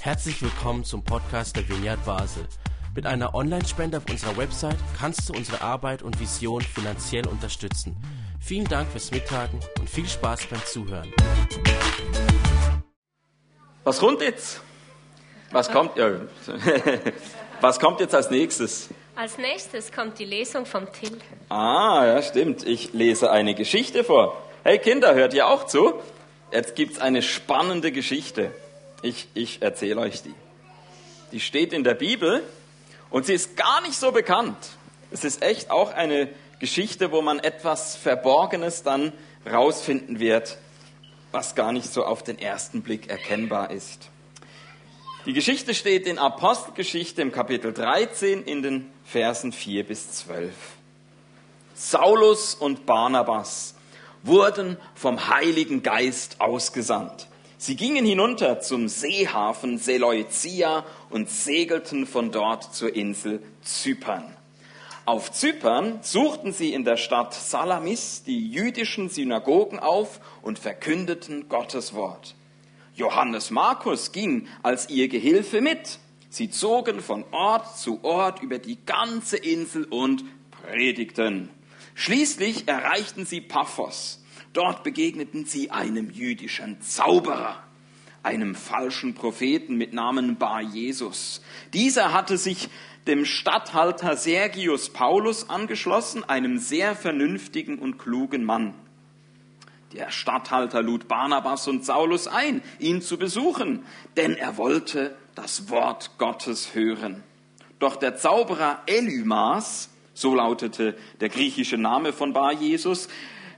Herzlich willkommen zum Podcast der Vineyard Basel. Mit einer Online-Spende auf unserer Website kannst du unsere Arbeit und Vision finanziell unterstützen. Vielen Dank fürs Mittagen und viel Spaß beim Zuhören. Was kommt jetzt? Was kommt, ja, was kommt jetzt als nächstes? Als nächstes kommt die Lesung vom Till. Ah, ja, stimmt. Ich lese eine Geschichte vor. Hey Kinder, hört ihr auch zu? Jetzt gibt's eine spannende Geschichte. Ich, ich erzähle euch die. Die steht in der Bibel und sie ist gar nicht so bekannt. Es ist echt auch eine Geschichte, wo man etwas Verborgenes dann rausfinden wird, was gar nicht so auf den ersten Blick erkennbar ist. Die Geschichte steht in Apostelgeschichte im Kapitel 13 in den Versen 4 bis 12. Saulus und Barnabas wurden vom Heiligen Geist ausgesandt. Sie gingen hinunter zum Seehafen Seleucia und segelten von dort zur Insel Zypern. Auf Zypern suchten sie in der Stadt Salamis die jüdischen Synagogen auf und verkündeten Gottes Wort. Johannes Markus ging als ihr Gehilfe mit. Sie zogen von Ort zu Ort über die ganze Insel und predigten. Schließlich erreichten sie Paphos. Dort begegneten sie einem jüdischen Zauberer, einem falschen Propheten mit Namen Bar Jesus. Dieser hatte sich dem Statthalter Sergius Paulus angeschlossen, einem sehr vernünftigen und klugen Mann. Der Statthalter lud Barnabas und Saulus ein, ihn zu besuchen, denn er wollte das Wort Gottes hören. Doch der Zauberer Elymas, so lautete der griechische Name von Bar Jesus,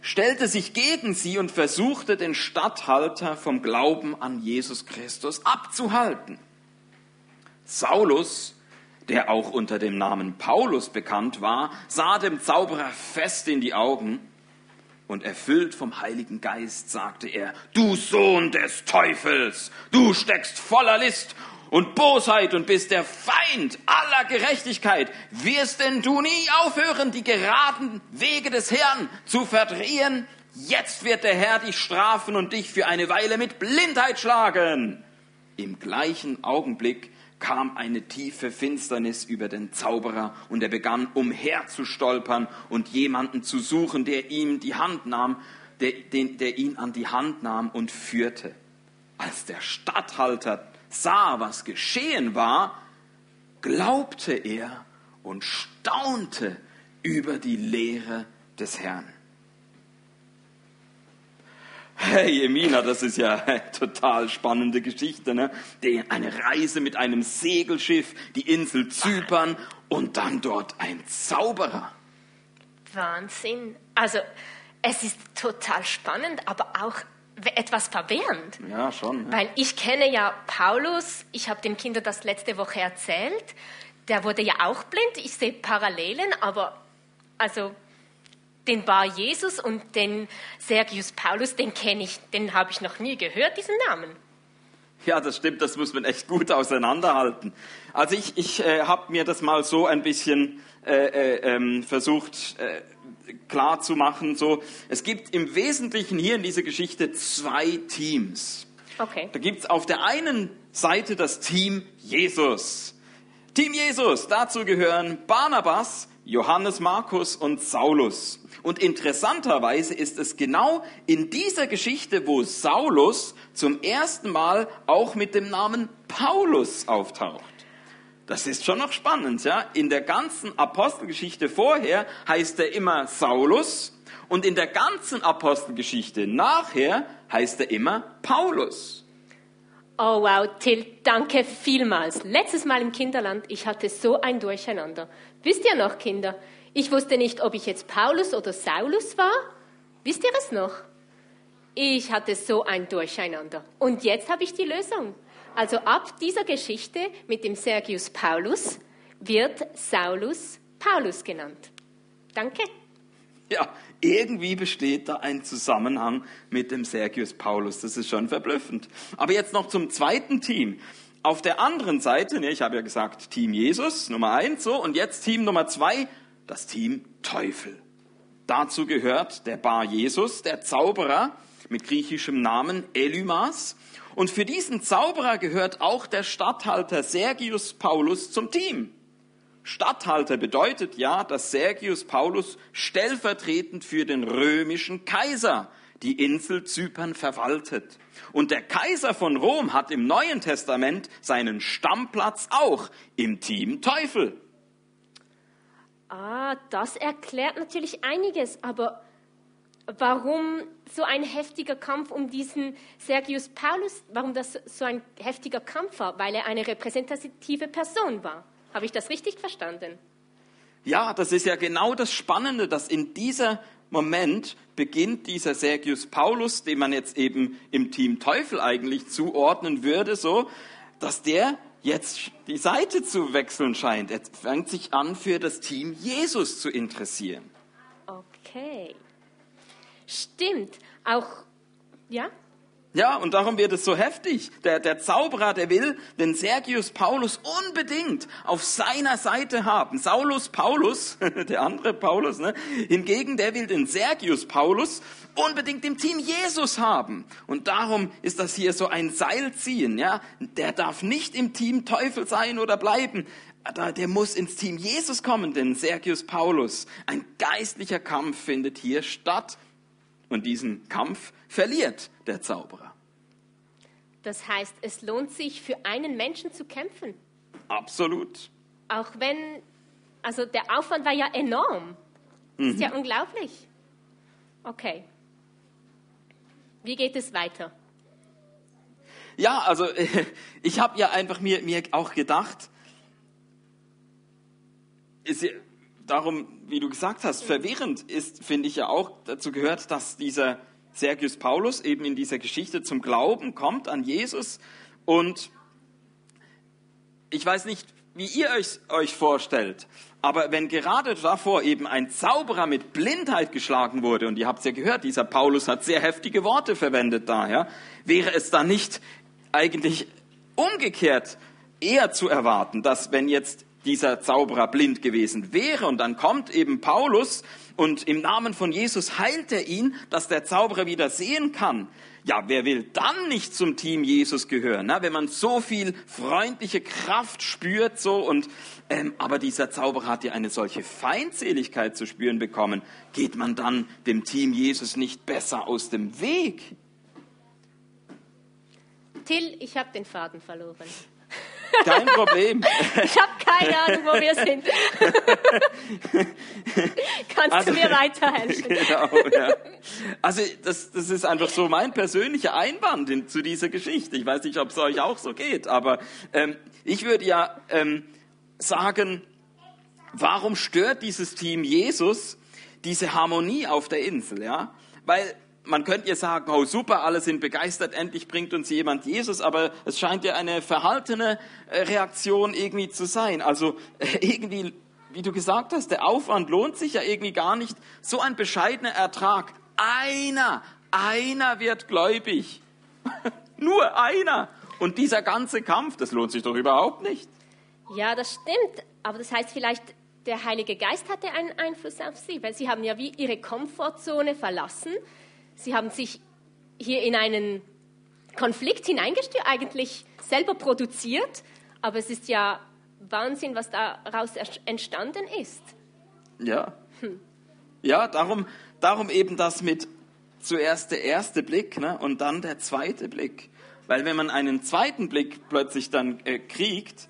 stellte sich gegen sie und versuchte den Statthalter vom Glauben an Jesus Christus abzuhalten. Saulus der auch unter dem Namen Paulus bekannt war, sah dem Zauberer fest in die Augen und erfüllt vom Heiligen Geist sagte er, du Sohn des Teufels, du steckst voller List und Bosheit und bist der Feind aller Gerechtigkeit. Wirst denn du nie aufhören, die geraden Wege des Herrn zu verdrehen? Jetzt wird der Herr dich strafen und dich für eine Weile mit Blindheit schlagen. Im gleichen Augenblick kam eine tiefe Finsternis über den Zauberer und er begann umherzustolpern und jemanden zu suchen, der ihm die Hand nahm, der, den, der ihn an die Hand nahm und führte. Als der Statthalter sah, was geschehen war, glaubte er und staunte über die Lehre des Herrn. Hey, Emina, das ist ja eine total spannende Geschichte. Ne? Eine Reise mit einem Segelschiff, die Insel Zypern und dann dort ein Zauberer. Wahnsinn. Also, es ist total spannend, aber auch etwas verwirrend. Ja, schon. Ja. Weil ich kenne ja Paulus, ich habe den Kindern das letzte Woche erzählt, der wurde ja auch blind. Ich sehe Parallelen, aber also den Bar Jesus und den Sergius Paulus, den kenne ich, den habe ich noch nie gehört, diesen Namen. Ja, das stimmt, das muss man echt gut auseinanderhalten. Also ich, ich äh, habe mir das mal so ein bisschen äh, äh, ähm, versucht äh, klar zu machen. So, es gibt im Wesentlichen hier in dieser Geschichte zwei Teams. Okay. Da gibt es auf der einen Seite das Team Jesus. Team Jesus, dazu gehören Barnabas, Johannes Markus und Saulus. Und interessanterweise ist es genau in dieser Geschichte, wo Saulus zum ersten Mal auch mit dem Namen Paulus auftaucht. Das ist schon noch spannend, ja. In der ganzen Apostelgeschichte vorher heißt er immer Saulus und in der ganzen Apostelgeschichte nachher heißt er immer Paulus. Oh wow, Till, danke vielmals. Letztes Mal im Kinderland, ich hatte so ein Durcheinander. Wisst ihr noch, Kinder? Ich wusste nicht, ob ich jetzt Paulus oder Saulus war. Wisst ihr es noch? Ich hatte so ein Durcheinander. Und jetzt habe ich die Lösung. Also ab dieser Geschichte mit dem Sergius Paulus wird Saulus Paulus genannt. Danke. Ja, irgendwie besteht da ein Zusammenhang mit dem Sergius Paulus. Das ist schon verblüffend. Aber jetzt noch zum zweiten Team. Auf der anderen Seite, ne, ich habe ja gesagt, Team Jesus, Nummer eins, so, und jetzt Team Nummer zwei, das Team Teufel. Dazu gehört der Bar Jesus, der Zauberer mit griechischem Namen Elymas. Und für diesen Zauberer gehört auch der Statthalter Sergius Paulus zum Team. Statthalter bedeutet ja, dass Sergius Paulus stellvertretend für den römischen Kaiser die Insel Zypern verwaltet. Und der Kaiser von Rom hat im Neuen Testament seinen Stammplatz auch im Team Teufel. Ah, das erklärt natürlich einiges, aber warum so ein heftiger Kampf um diesen Sergius Paulus, warum das so ein heftiger Kampf war? Weil er eine repräsentative Person war. Habe ich das richtig verstanden? Ja, das ist ja genau das Spannende, dass in dieser Moment beginnt dieser Sergius Paulus, den man jetzt eben im Team Teufel eigentlich zuordnen würde, so, dass der jetzt die Seite zu wechseln scheint. Er fängt sich an, für das Team Jesus zu interessieren. Okay. Stimmt. Auch, ja? Ja, und darum wird es so heftig. Der, der Zauberer, der will den Sergius Paulus unbedingt auf seiner Seite haben. Saulus Paulus, der andere Paulus, ne? hingegen, der will den Sergius Paulus unbedingt im Team Jesus haben. Und darum ist das hier so ein Seilziehen. Ja? Der darf nicht im Team Teufel sein oder bleiben. Der muss ins Team Jesus kommen, denn Sergius Paulus. Ein geistlicher Kampf findet hier statt. Und diesen Kampf verliert der Zauberer. Das heißt, es lohnt sich für einen Menschen zu kämpfen. Absolut. Auch wenn, also der Aufwand war ja enorm. Mhm. Ist ja unglaublich. Okay. Wie geht es weiter? Ja, also ich habe ja einfach mir, mir auch gedacht, ist, darum, wie du gesagt hast, verwirrend ist, finde ich ja auch, dazu gehört, dass dieser Sergius Paulus eben in dieser Geschichte zum Glauben kommt an Jesus. Und ich weiß nicht, wie ihr euch, euch vorstellt, aber wenn gerade davor eben ein Zauberer mit Blindheit geschlagen wurde, und ihr habt es ja gehört, dieser Paulus hat sehr heftige Worte verwendet da, ja, wäre es dann nicht eigentlich umgekehrt eher zu erwarten, dass wenn jetzt dieser Zauberer blind gewesen wäre. Und dann kommt eben Paulus und im Namen von Jesus heilt er ihn, dass der Zauberer wieder sehen kann. Ja, wer will dann nicht zum Team Jesus gehören? Ne? Wenn man so viel freundliche Kraft spürt, so und ähm, aber dieser Zauberer hat ja eine solche Feindseligkeit zu spüren bekommen. Geht man dann dem Team Jesus nicht besser aus dem Weg? Till, ich habe den Faden verloren. Kein Problem. Ich habe keine Ahnung, wo wir sind. Kannst also, du mir weiterhelfen? Genau, ja. Also das, das ist einfach so mein persönlicher Einwand in, zu dieser Geschichte. Ich weiß nicht, ob es euch auch so geht, aber ähm, ich würde ja ähm, sagen, warum stört dieses Team Jesus diese Harmonie auf der Insel? Ja, weil man könnte ja sagen, oh super, alle sind begeistert, endlich bringt uns jemand Jesus, aber es scheint ja eine verhaltene äh, Reaktion irgendwie zu sein. Also äh, irgendwie, wie du gesagt hast, der Aufwand lohnt sich ja irgendwie gar nicht. So ein bescheidener Ertrag. Einer, einer wird gläubig. Nur einer. Und dieser ganze Kampf, das lohnt sich doch überhaupt nicht. Ja, das stimmt. Aber das heißt vielleicht, der Heilige Geist hatte einen Einfluss auf sie, weil sie haben ja wie ihre Komfortzone verlassen Sie haben sich hier in einen Konflikt hineingestürzt, eigentlich selber produziert, aber es ist ja Wahnsinn, was daraus entstanden ist. Ja. Hm. Ja, darum, darum eben das mit zuerst der erste Blick ne, und dann der zweite Blick. Weil wenn man einen zweiten Blick plötzlich dann äh, kriegt,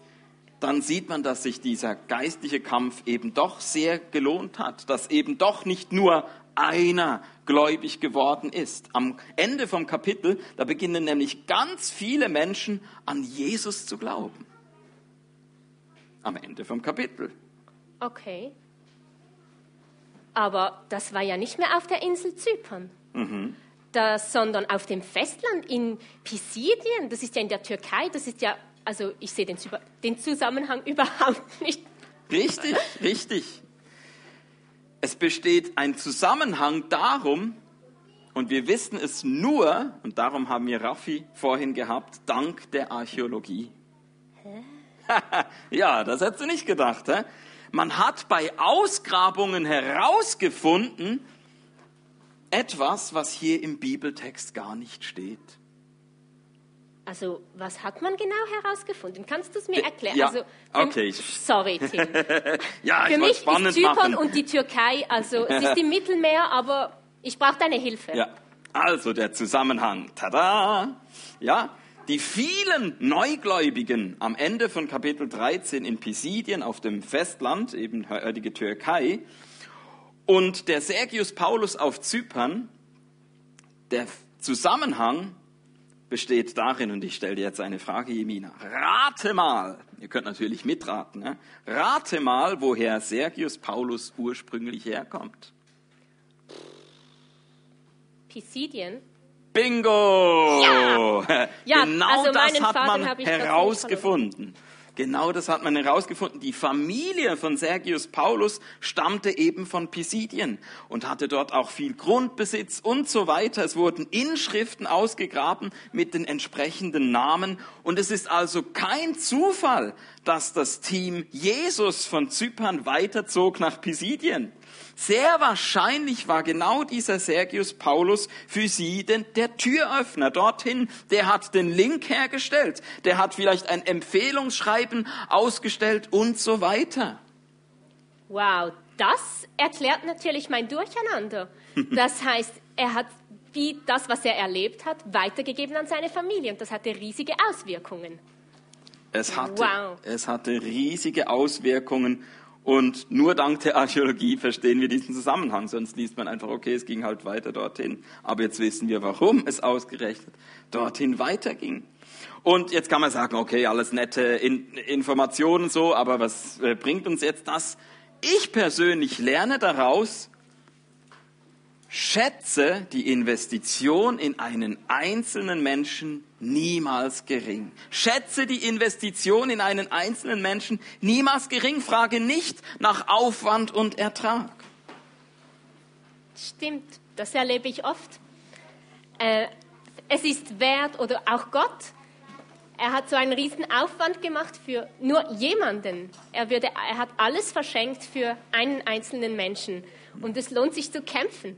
dann sieht man, dass sich dieser geistliche Kampf eben doch sehr gelohnt hat, dass eben doch nicht nur einer gläubig geworden ist. Am Ende vom Kapitel, da beginnen nämlich ganz viele Menschen an Jesus zu glauben. Am Ende vom Kapitel. Okay. Aber das war ja nicht mehr auf der Insel Zypern, mhm. das, sondern auf dem Festland in Pisidien. Das ist ja in der Türkei. Das ist ja, also ich sehe den, den Zusammenhang überhaupt nicht. Richtig, richtig. Es besteht ein Zusammenhang darum, und wir wissen es nur, und darum haben wir Raffi vorhin gehabt, dank der Archäologie. Hä? ja, das hättest du nicht gedacht. Hä? Man hat bei Ausgrabungen herausgefunden, etwas, was hier im Bibeltext gar nicht steht. Also, was hat man genau herausgefunden? Kannst du es mir erklären? ja, also, okay. Sorry, Tim. Ja, Für mich spannend ist Zypern machen. und die Türkei, also es ist im Mittelmeer, aber ich brauche deine Hilfe. Ja, also der Zusammenhang. Tada! Ja, die vielen Neugläubigen am Ende von Kapitel 13 in Pisidien auf dem Festland, eben heutige Türkei, und der Sergius Paulus auf Zypern, der Zusammenhang besteht darin, und ich stelle dir jetzt eine Frage, Jemina. Rate mal, ihr könnt natürlich mitraten, ne? rate mal, woher Sergius Paulus ursprünglich herkommt. Pisidien. Bingo! Ja! Ja, genau also das hat Vater man herausgefunden. Genau das hat man herausgefunden. Die Familie von Sergius Paulus stammte eben von Pisidien und hatte dort auch viel Grundbesitz und so weiter. Es wurden Inschriften ausgegraben mit den entsprechenden Namen. Und es ist also kein Zufall, dass das Team Jesus von Zypern weiterzog nach Pisidien. Sehr wahrscheinlich war genau dieser Sergius Paulus für sie denn der Türöffner dorthin. Der hat den Link hergestellt. Der hat vielleicht ein Empfehlungsschreiben ausgestellt und so weiter. Wow, das erklärt natürlich mein Durcheinander. Das heißt, er hat wie das, was er erlebt hat, weitergegeben an seine Familie und das hatte riesige Auswirkungen. Es hatte, Wow. es hatte riesige Auswirkungen und nur dank der Archäologie verstehen wir diesen Zusammenhang. Sonst liest man einfach, okay, es ging halt weiter dorthin. Aber jetzt wissen wir, warum es ausgerechnet dorthin weiterging. Und jetzt kann man sagen, okay, alles nette In Informationen so, aber was äh, bringt uns jetzt das? Ich persönlich lerne daraus, schätze die Investition in einen einzelnen Menschen niemals gering. Schätze die Investition in einen einzelnen Menschen niemals gering. Frage nicht nach Aufwand und Ertrag. Stimmt, das erlebe ich oft. Äh, es ist wert, oder auch Gott, er hat so einen riesen Aufwand gemacht für nur jemanden. Er, würde, er hat alles verschenkt für einen einzelnen Menschen. Und es lohnt sich zu kämpfen.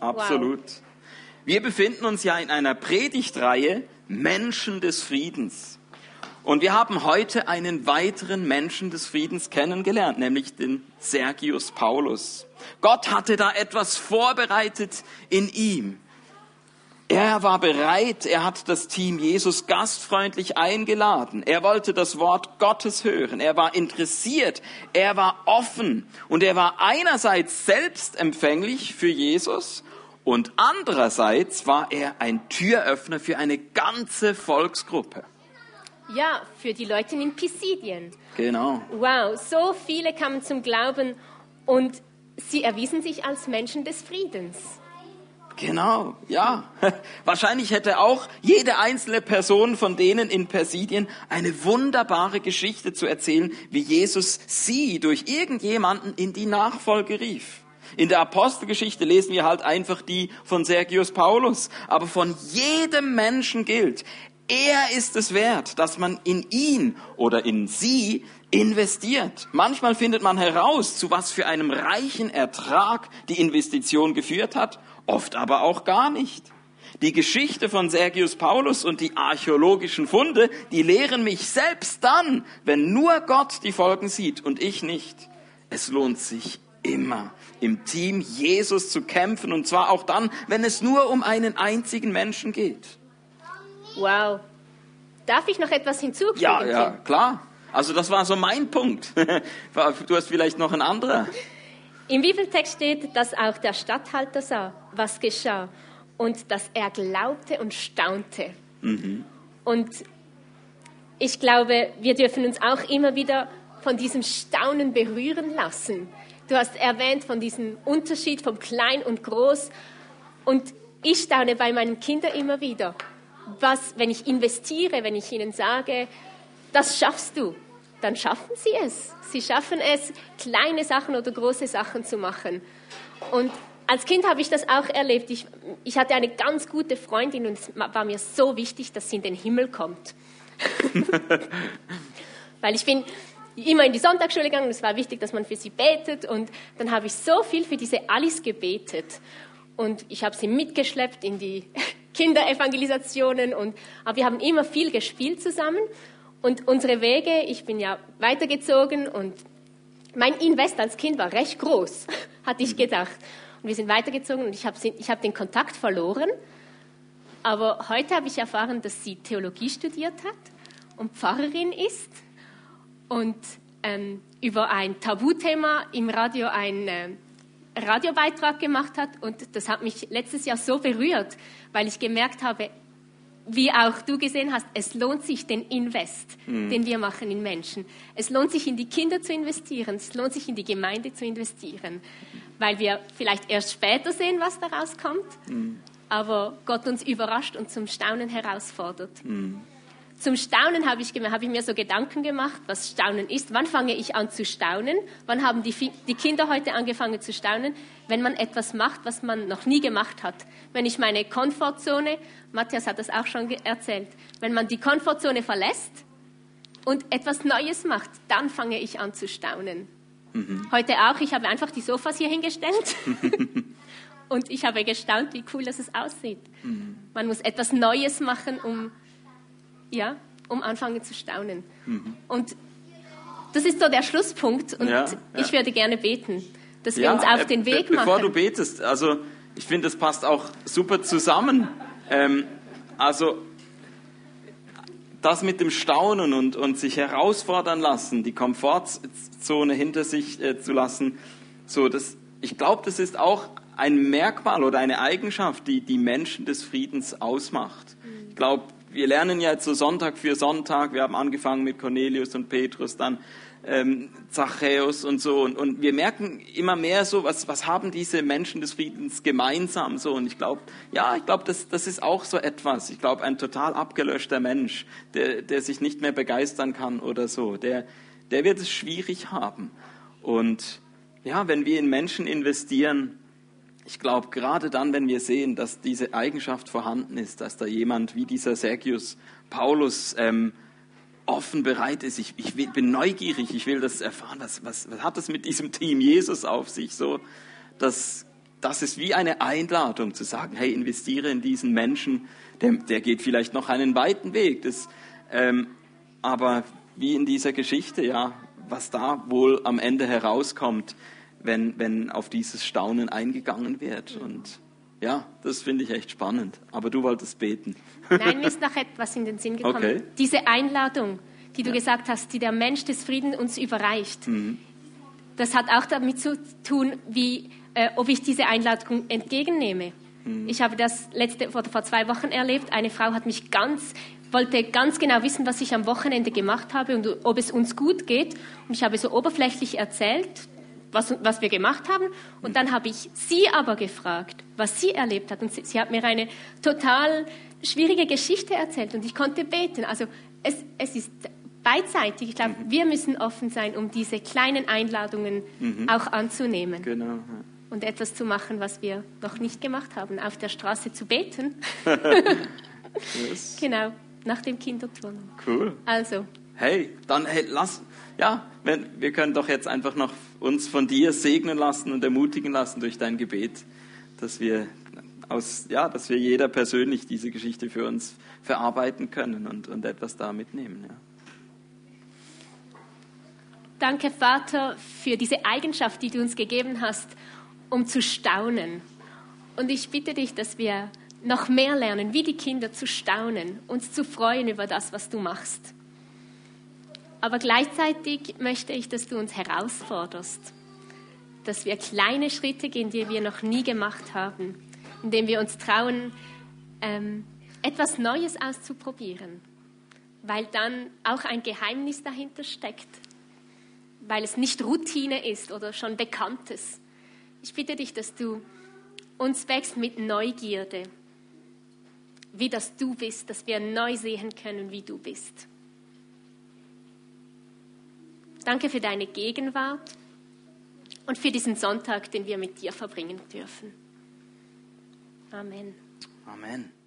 Absolut. Wir befinden uns ja in einer Predigtreihe Menschen des Friedens. Und wir haben heute einen weiteren Menschen des Friedens kennengelernt, nämlich den Sergius Paulus. Gott hatte da etwas vorbereitet in ihm. Er war bereit, er hat das Team Jesus gastfreundlich eingeladen. Er wollte das Wort Gottes hören. Er war interessiert, er war offen und er war einerseits selbstempfänglich für Jesus und andererseits war er ein Türöffner für eine ganze Volksgruppe. Ja, für die Leute in Pisidien. Genau. Wow, so viele kamen zum Glauben und sie erwiesen sich als Menschen des Friedens. Genau, ja. Wahrscheinlich hätte auch jede einzelne Person von denen in Persidien eine wunderbare Geschichte zu erzählen, wie Jesus sie durch irgendjemanden in die Nachfolge rief. In der Apostelgeschichte lesen wir halt einfach die von Sergius Paulus. Aber von jedem Menschen gilt, er ist es wert, dass man in ihn oder in sie investiert. Manchmal findet man heraus, zu was für einem reichen Ertrag die Investition geführt hat, oft aber auch gar nicht. Die Geschichte von Sergius Paulus und die archäologischen Funde, die lehren mich selbst dann, wenn nur Gott die Folgen sieht und ich nicht. Es lohnt sich immer, im Team Jesus zu kämpfen und zwar auch dann, wenn es nur um einen einzigen Menschen geht. Wow. Darf ich noch etwas hinzufügen? Ja, ja, klar. Also das war so mein Punkt. Du hast vielleicht noch einen anderen. Im Bibeltext steht, dass auch der Statthalter sah, was geschah und dass er glaubte und staunte. Und ich glaube, wir dürfen uns auch immer wieder von diesem Staunen berühren lassen. Du hast erwähnt von diesem Unterschied vom Klein und Groß. Und ich staune bei meinen Kindern immer wieder, was, wenn ich investiere, wenn ich ihnen sage, das schaffst du, dann schaffen sie es. Sie schaffen es, kleine Sachen oder große Sachen zu machen. Und als Kind habe ich das auch erlebt. Ich, ich hatte eine ganz gute Freundin und es war mir so wichtig, dass sie in den Himmel kommt. Weil ich bin immer in die Sonntagsschule gegangen und es war wichtig, dass man für sie betet. Und dann habe ich so viel für diese Alice gebetet. Und ich habe sie mitgeschleppt in die Kinderevangelisationen und, aber wir haben immer viel gespielt zusammen und unsere Wege, ich bin ja weitergezogen und mein Invest als Kind war recht groß, hatte ich gedacht. Und wir sind weitergezogen und ich habe ich hab den Kontakt verloren. Aber heute habe ich erfahren, dass sie Theologie studiert hat und Pfarrerin ist und ähm, über ein Tabuthema im Radio einen äh, Radiobeitrag gemacht hat. Und das hat mich letztes Jahr so berührt, weil ich gemerkt habe, wie auch du gesehen hast, es lohnt sich den Invest, mhm. den wir machen in Menschen. Es lohnt sich in die Kinder zu investieren, es lohnt sich in die Gemeinde zu investieren, weil wir vielleicht erst später sehen, was daraus kommt, mhm. aber Gott uns überrascht und zum Staunen herausfordert. Mhm. Zum Staunen habe ich, hab ich, mir so Gedanken gemacht, was Staunen ist. Wann fange ich an zu staunen? Wann haben die, die Kinder heute angefangen zu staunen? Wenn man etwas macht, was man noch nie gemacht hat. Wenn ich meine Komfortzone, Matthias hat das auch schon erzählt, wenn man die Komfortzone verlässt und etwas Neues macht, dann fange ich an zu staunen. Mhm. Heute auch, ich habe einfach die Sofas hier hingestellt. und ich habe gestaunt, wie cool das aussieht. Mhm. Man muss etwas Neues machen, um ja, um anfangen zu staunen. Mhm. Und das ist so der Schlusspunkt und ja, ich würde gerne beten, dass wir uns auf den Weg machen. Bevor du betest, also ich finde, das passt auch super zusammen. Ähm, also das mit dem Staunen und, und sich herausfordern lassen, die Komfortzone hinter sich äh, zu lassen, so das, ich glaube, das ist auch ein Merkmal oder eine Eigenschaft, die die Menschen des Friedens ausmacht. Ich glaube, wir lernen ja jetzt so Sonntag für Sonntag. Wir haben angefangen mit Cornelius und Petrus, dann ähm, Zachäus und so. Und, und wir merken immer mehr so, was, was haben diese Menschen des Friedens gemeinsam so. Und ich glaube, ja, ich glaube, das, das ist auch so etwas. Ich glaube, ein total abgelöschter Mensch, der, der sich nicht mehr begeistern kann oder so, der, der wird es schwierig haben. Und ja, wenn wir in Menschen investieren, ich glaube, gerade dann, wenn wir sehen, dass diese Eigenschaft vorhanden ist, dass da jemand wie dieser Sergius Paulus ähm, offen bereit ist, ich, ich, bin neugierig, ich will das erfahren, was, was, was hat das mit diesem Team Jesus auf sich? So, das, das ist wie eine Einladung zu sagen, hey, investiere in diesen Menschen, der, der geht vielleicht noch einen weiten Weg. Das, ähm, aber wie in dieser Geschichte, ja, was da wohl am Ende herauskommt, wenn, wenn auf dieses Staunen eingegangen wird. Und ja, das finde ich echt spannend. Aber du wolltest beten. Nein, mir ist noch etwas in den Sinn gekommen. Okay. Diese Einladung, die du ja. gesagt hast, die der Mensch des Friedens uns überreicht, mhm. das hat auch damit zu tun, wie, äh, ob ich diese Einladung entgegennehme. Mhm. Ich habe das letzte, vor, vor zwei Wochen erlebt. Eine Frau hat mich ganz wollte ganz genau wissen, was ich am Wochenende gemacht habe und ob es uns gut geht. Und ich habe so oberflächlich erzählt, was, was wir gemacht haben. Und dann habe ich sie aber gefragt, was sie erlebt hat. Und sie, sie hat mir eine total schwierige Geschichte erzählt und ich konnte beten. Also es, es ist beidseitig. Ich glaube, mhm. wir müssen offen sein, um diese kleinen Einladungen mhm. auch anzunehmen. Genau. Ja. Und etwas zu machen, was wir noch nicht gemacht haben, auf der Straße zu beten. yes. Genau, nach dem Kinderturnen. Cool. Also. Hey, dann hey, lass, ja, wenn, wir können doch jetzt einfach noch uns von dir segnen lassen und ermutigen lassen durch dein Gebet, dass wir aus, ja, dass wir jeder persönlich diese Geschichte für uns verarbeiten können und, und etwas da mitnehmen. Ja. Danke, Vater, für diese Eigenschaft, die du uns gegeben hast, um zu staunen. Und ich bitte dich, dass wir noch mehr lernen, wie die Kinder zu staunen, uns zu freuen über das, was du machst. Aber gleichzeitig möchte ich, dass du uns herausforderst, dass wir kleine Schritte gehen, die wir noch nie gemacht haben, indem wir uns trauen, ähm, etwas Neues auszuprobieren, weil dann auch ein Geheimnis dahinter steckt, weil es nicht Routine ist oder schon Bekanntes. Ich bitte dich, dass du uns wächst mit Neugierde, wie das du bist, dass wir neu sehen können, wie du bist. Danke für deine Gegenwart und für diesen Sonntag, den wir mit dir verbringen dürfen. Amen. Amen.